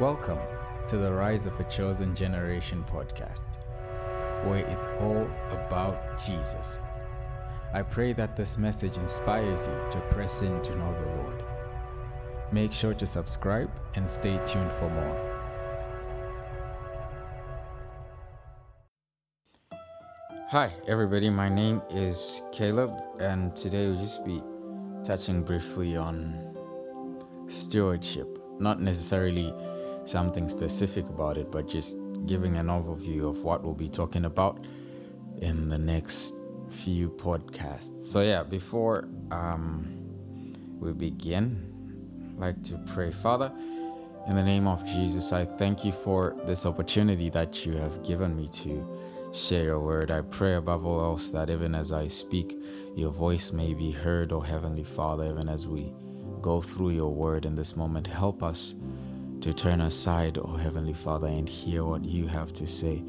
Welcome to the Rise of a Chosen Generation podcast, where it's all about Jesus. I pray that this message inspires you to press in to know the Lord. Make sure to subscribe and stay tuned for more. Hi, everybody. My name is Caleb, and today we'll just be touching briefly on stewardship. Not necessarily something specific about it, but just giving an overview of what we'll be talking about in the next few podcasts. So, yeah, before um, we begin, I'd like to pray. Father, in the name of Jesus, I thank you for this opportunity that you have given me to share your word. I pray above all else that even as I speak, your voice may be heard, O Heavenly Father, even as we go through your word in this moment. Help us to turn aside, O oh Heavenly Father, and hear what you have to say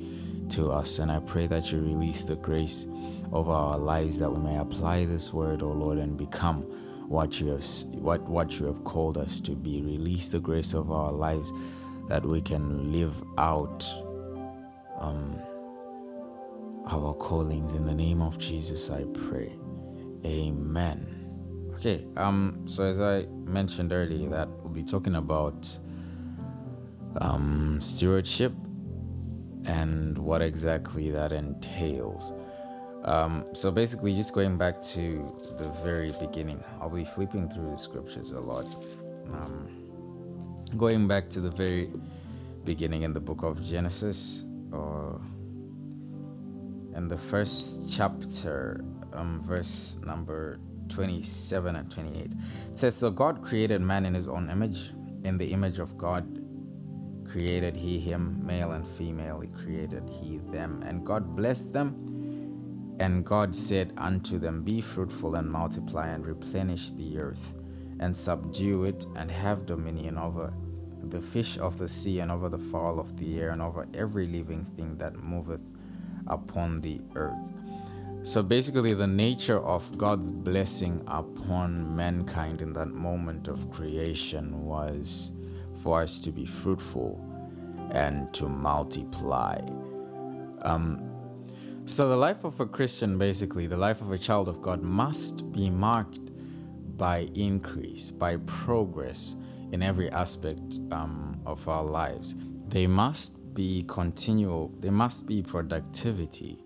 to us. And I pray that you release the grace over our lives that we may apply this word, O oh Lord, and become what you have what what you have called us to be. Release the grace of our lives that we can live out um, our callings. In the name of Jesus, I pray. Amen. Okay, um, so as I mentioned earlier, that we'll be talking about um, stewardship and what exactly that entails. Um, so basically, just going back to the very beginning, I'll be flipping through the scriptures a lot. Um, going back to the very beginning in the book of Genesis, or in the first chapter, um, verse number 27 and 28. It says, So God created man in his own image. In the image of God created he him, male and female, he created he them. And God blessed them. And God said unto them, Be fruitful and multiply and replenish the earth, and subdue it, and have dominion over the fish of the sea, and over the fowl of the air, and over every living thing that moveth upon the earth. So basically, the nature of God's blessing upon mankind in that moment of creation was for us to be fruitful and to multiply. Um, so, the life of a Christian, basically, the life of a child of God, must be marked by increase, by progress in every aspect um, of our lives. They must be continual, there must be productivity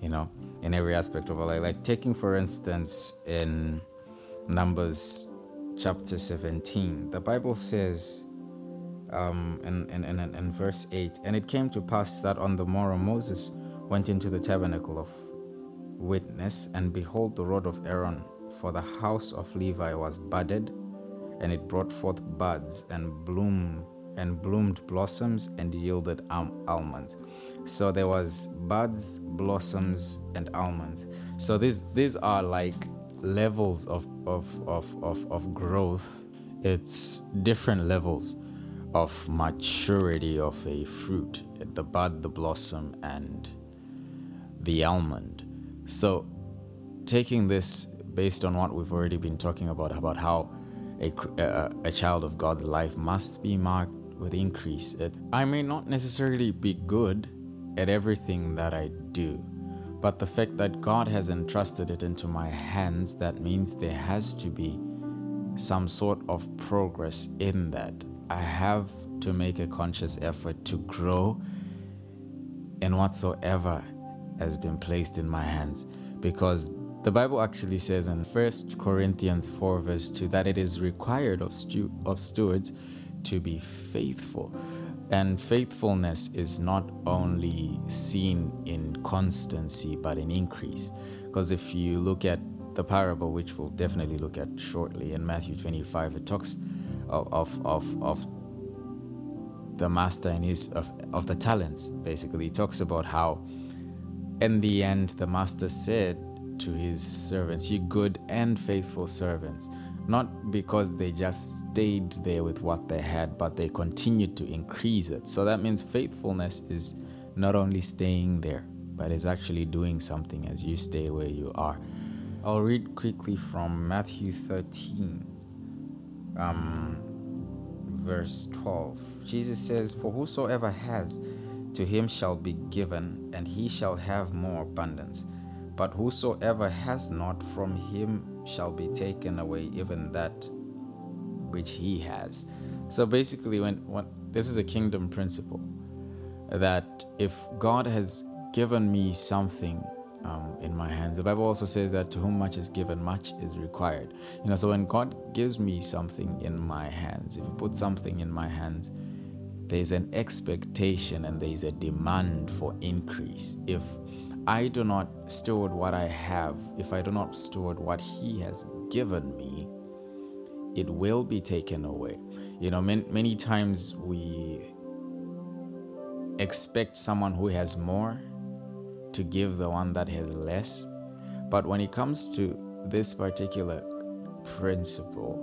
you know, in every aspect of our life. Like taking, for instance, in Numbers chapter 17, the Bible says um, in, in, in, in verse 8, and it came to pass that on the morrow Moses went into the tabernacle of witness, and behold, the rod of Aaron for the house of Levi was budded, and it brought forth buds and bloomed and bloomed blossoms and yielded almonds. So there was buds, blossoms, and almonds. So these these are like levels of of of of, of growth. It's different levels of maturity of a fruit. The bud, the blossom, and the almond. So taking this based on what we've already been talking about about how a, a, a child of God's life must be marked with increase. It, I may not necessarily be good at everything that I do, but the fact that God has entrusted it into my hands, that means there has to be some sort of progress in that. I have to make a conscious effort to grow in whatsoever has been placed in my hands because the Bible actually says in 1 Corinthians 4, verse 2, that it is required of, stu- of stewards to be faithful. And faithfulness is not only seen in constancy, but in increase. Because if you look at the parable, which we'll definitely look at shortly in Matthew 25, it talks of, of, of, the master and his of, of the talents basically he talks about how in the end the master said to his servants you good and faithful servants not because they just stayed there with what they had, but they continued to increase it. So that means faithfulness is not only staying there, but is actually doing something as you stay where you are. I'll read quickly from Matthew 13, um, verse 12. Jesus says, For whosoever has, to him shall be given, and he shall have more abundance. But whosoever has not, from him shall be taken away even that which he has. So basically, when, when this is a kingdom principle, that if God has given me something um, in my hands. The Bible also says that to whom much is given, much is required. You know, so when God gives me something in my hands, if He puts something in my hands, there's an expectation and there's a demand for increase. If I do not steward what I have, if I do not steward what He has given me, it will be taken away. You know, many, many times we expect someone who has more to give the one that has less. But when it comes to this particular principle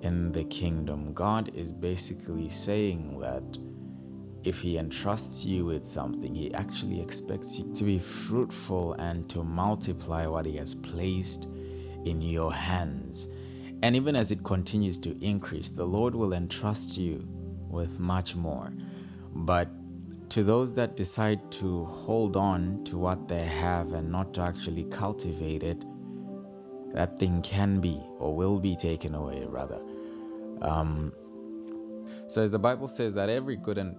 in the kingdom, God is basically saying that if He entrusts you with something, He actually expects you to be fruitful and to multiply what He has placed in your hands. And even as it continues to increase, the Lord will entrust you with much more. But to those that decide to hold on to what they have and not to actually cultivate it, that thing can be or will be taken away, rather. Um, so, as the Bible says, that every good and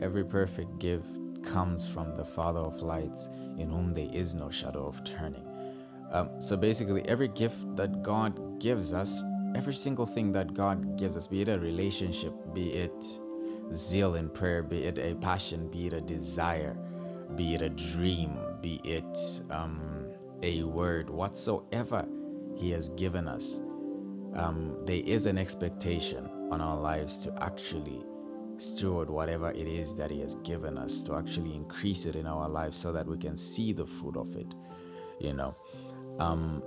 every perfect gift comes from the Father of lights, in whom there is no shadow of turning. Um, so, basically, every gift that God gives us, every single thing that God gives us, be it a relationship, be it zeal in prayer, be it a passion, be it a desire, be it a dream, be it um, a word, whatsoever He has given us, um, there is an expectation on our lives to actually steward whatever it is that He has given us, to actually increase it in our lives so that we can see the fruit of it, you know. Um,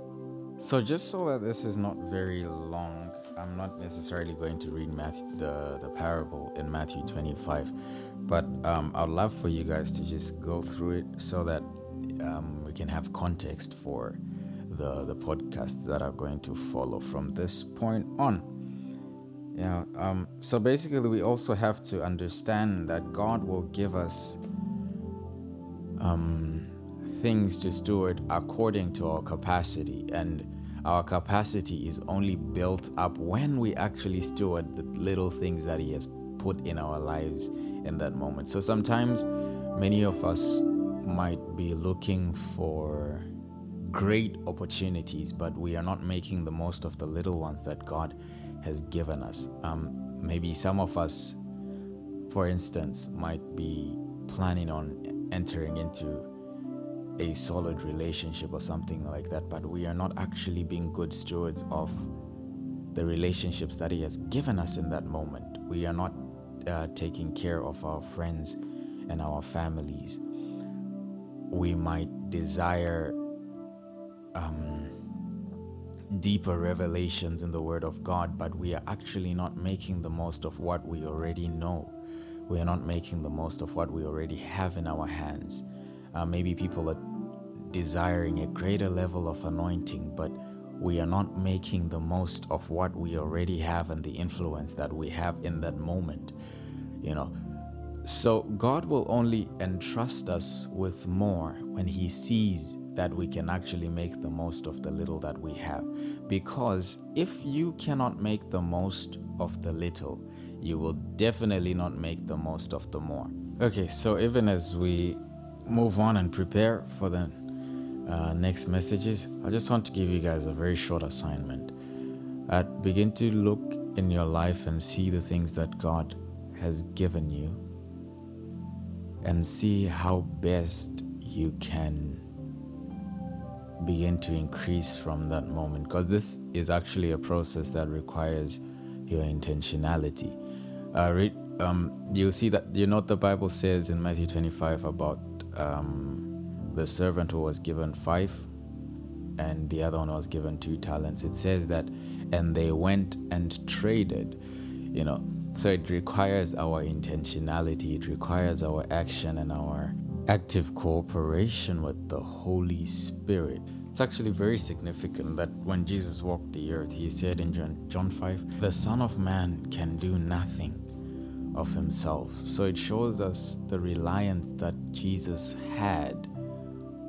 so, just so that this is not very long, I'm not necessarily going to read Matthew, the, the parable in Matthew 25, but um, I'd love for you guys to just go through it so that um, we can have context for the, the podcasts that are going to follow from this point on. Yeah, um, so basically, we also have to understand that God will give us um, things to steward according to our capacity. And our capacity is only built up when we actually steward the little things that He has put in our lives in that moment. So sometimes many of us might be looking for great opportunities, but we are not making the most of the little ones that God has given us. Um, maybe some of us, for instance, might be planning on entering into a solid relationship or something like that, but we are not actually being good stewards of the relationships that He has given us in that moment. We are not uh, taking care of our friends and our families. We might desire um, deeper revelations in the Word of God, but we are actually not making the most of what we already know. We are not making the most of what we already have in our hands. Uh, maybe people are desiring a greater level of anointing, but we are not making the most of what we already have and the influence that we have in that moment. You know, so God will only entrust us with more when He sees that we can actually make the most of the little that we have. Because if you cannot make the most of the little, you will definitely not make the most of the more. Okay, so even as we move on and prepare for the uh, next messages, I just want to give you guys a very short assignment. Uh, begin to look in your life and see the things that God has given you and see how best you can begin to increase from that moment because this is actually a process that requires your intentionality. Uh, um, you'll see that you know what the Bible says in Matthew 25 about um, the servant who was given five and the other one was given two talents. It says that, and they went and traded, you know. So it requires our intentionality, it requires our action and our active cooperation with the Holy Spirit. It's actually very significant that when Jesus walked the earth, he said in John, John 5, the Son of Man can do nothing of himself. So it shows us the reliance that Jesus had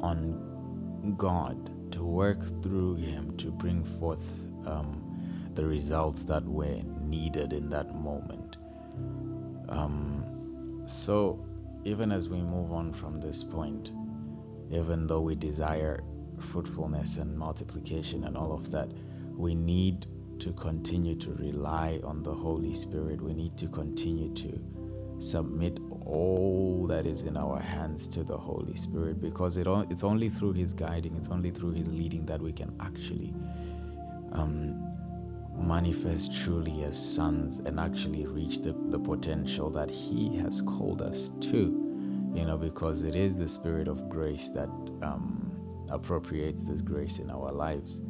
on God to work through him to bring forth um, the results that were needed in that moment. Um, so, even as we move on from this point, even though we desire fruitfulness and multiplication and all of that, we need to continue to rely on the Holy Spirit. We need to continue to submit all that is in our hands to the Holy Spirit because it it's only through His guiding, it's only through His leading that we can actually um, manifest truly as sons and actually reach the, the potential that He has called us to. You know, because it is the Spirit of grace that um, appropriates this grace in our lives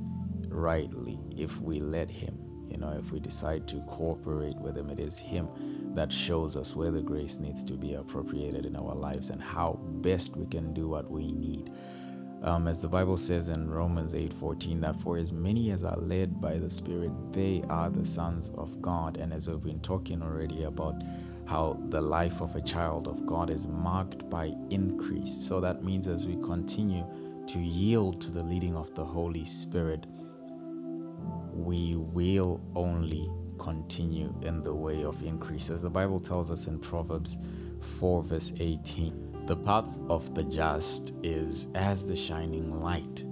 rightly if we let Him. You know, if we decide to cooperate with Him, it is Him that shows us where the grace needs to be appropriated in our lives and how best we can do what we need. Um, as the Bible says in Romans 8:14, that for as many as are led by the Spirit, they are the sons of God. And as we've been talking already about how the life of a child of God is marked by increase. So that means as we continue to yield to the leading of the Holy Spirit, we will only continue in the way of increase. As the Bible tells us in Proverbs 4, verse 18, the path of the just is as the shining light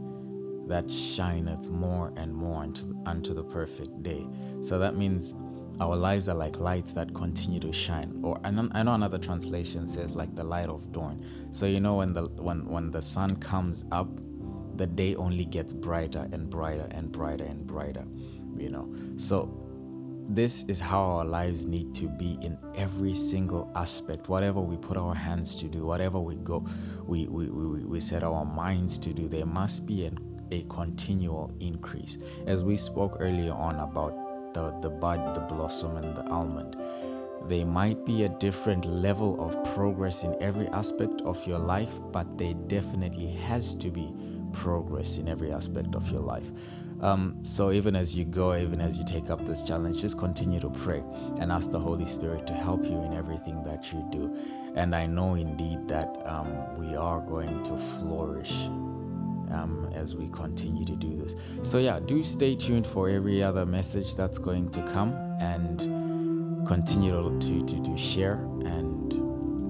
that shineth more and more unto, unto the perfect day. So that means our lives are like lights that continue to shine or I know, I know another translation says like the light of dawn so you know when the when when the sun comes up the day only gets brighter and brighter and brighter and brighter you know so this is how our lives need to be in every single aspect whatever we put our hands to do whatever we go we we, we, we set our minds to do there must be an, a continual increase as we spoke earlier on about the, the bud, the blossom, and the almond. They might be a different level of progress in every aspect of your life, but there definitely has to be progress in every aspect of your life. Um, so even as you go, even as you take up this challenge, just continue to pray and ask the Holy Spirit to help you in everything that you do. And I know indeed that um, we are going to flourish um, as we continue to do this. So, yeah, do stay tuned for every other message that's going to come and continue to, to, to share and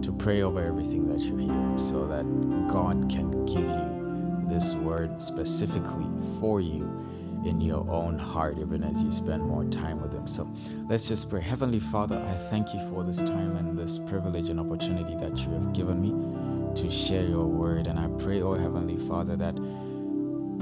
to pray over everything that you hear so that God can give you this word specifically for you in your own heart, even as you spend more time with Him. So let's just pray. Heavenly Father, I thank you for this time and this privilege and opportunity that you have given me to share your word. And I pray, oh Heavenly Father, that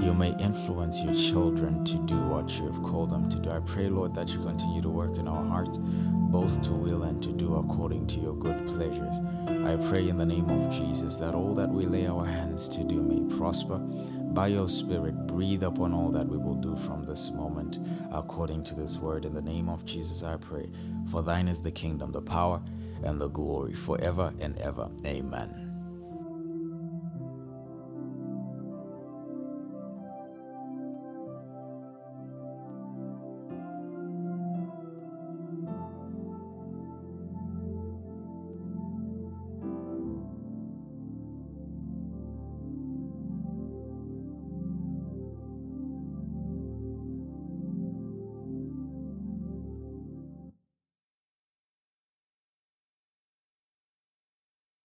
you may influence your children to do what you have called them to do. I pray, Lord, that you continue to work in our hearts, both to will and to do according to your good pleasures. I pray in the name of Jesus that all that we lay our hands to do may prosper. By your Spirit, breathe upon all that we will do from this moment according to this word. In the name of Jesus, I pray. For thine is the kingdom, the power, and the glory forever and ever. Amen.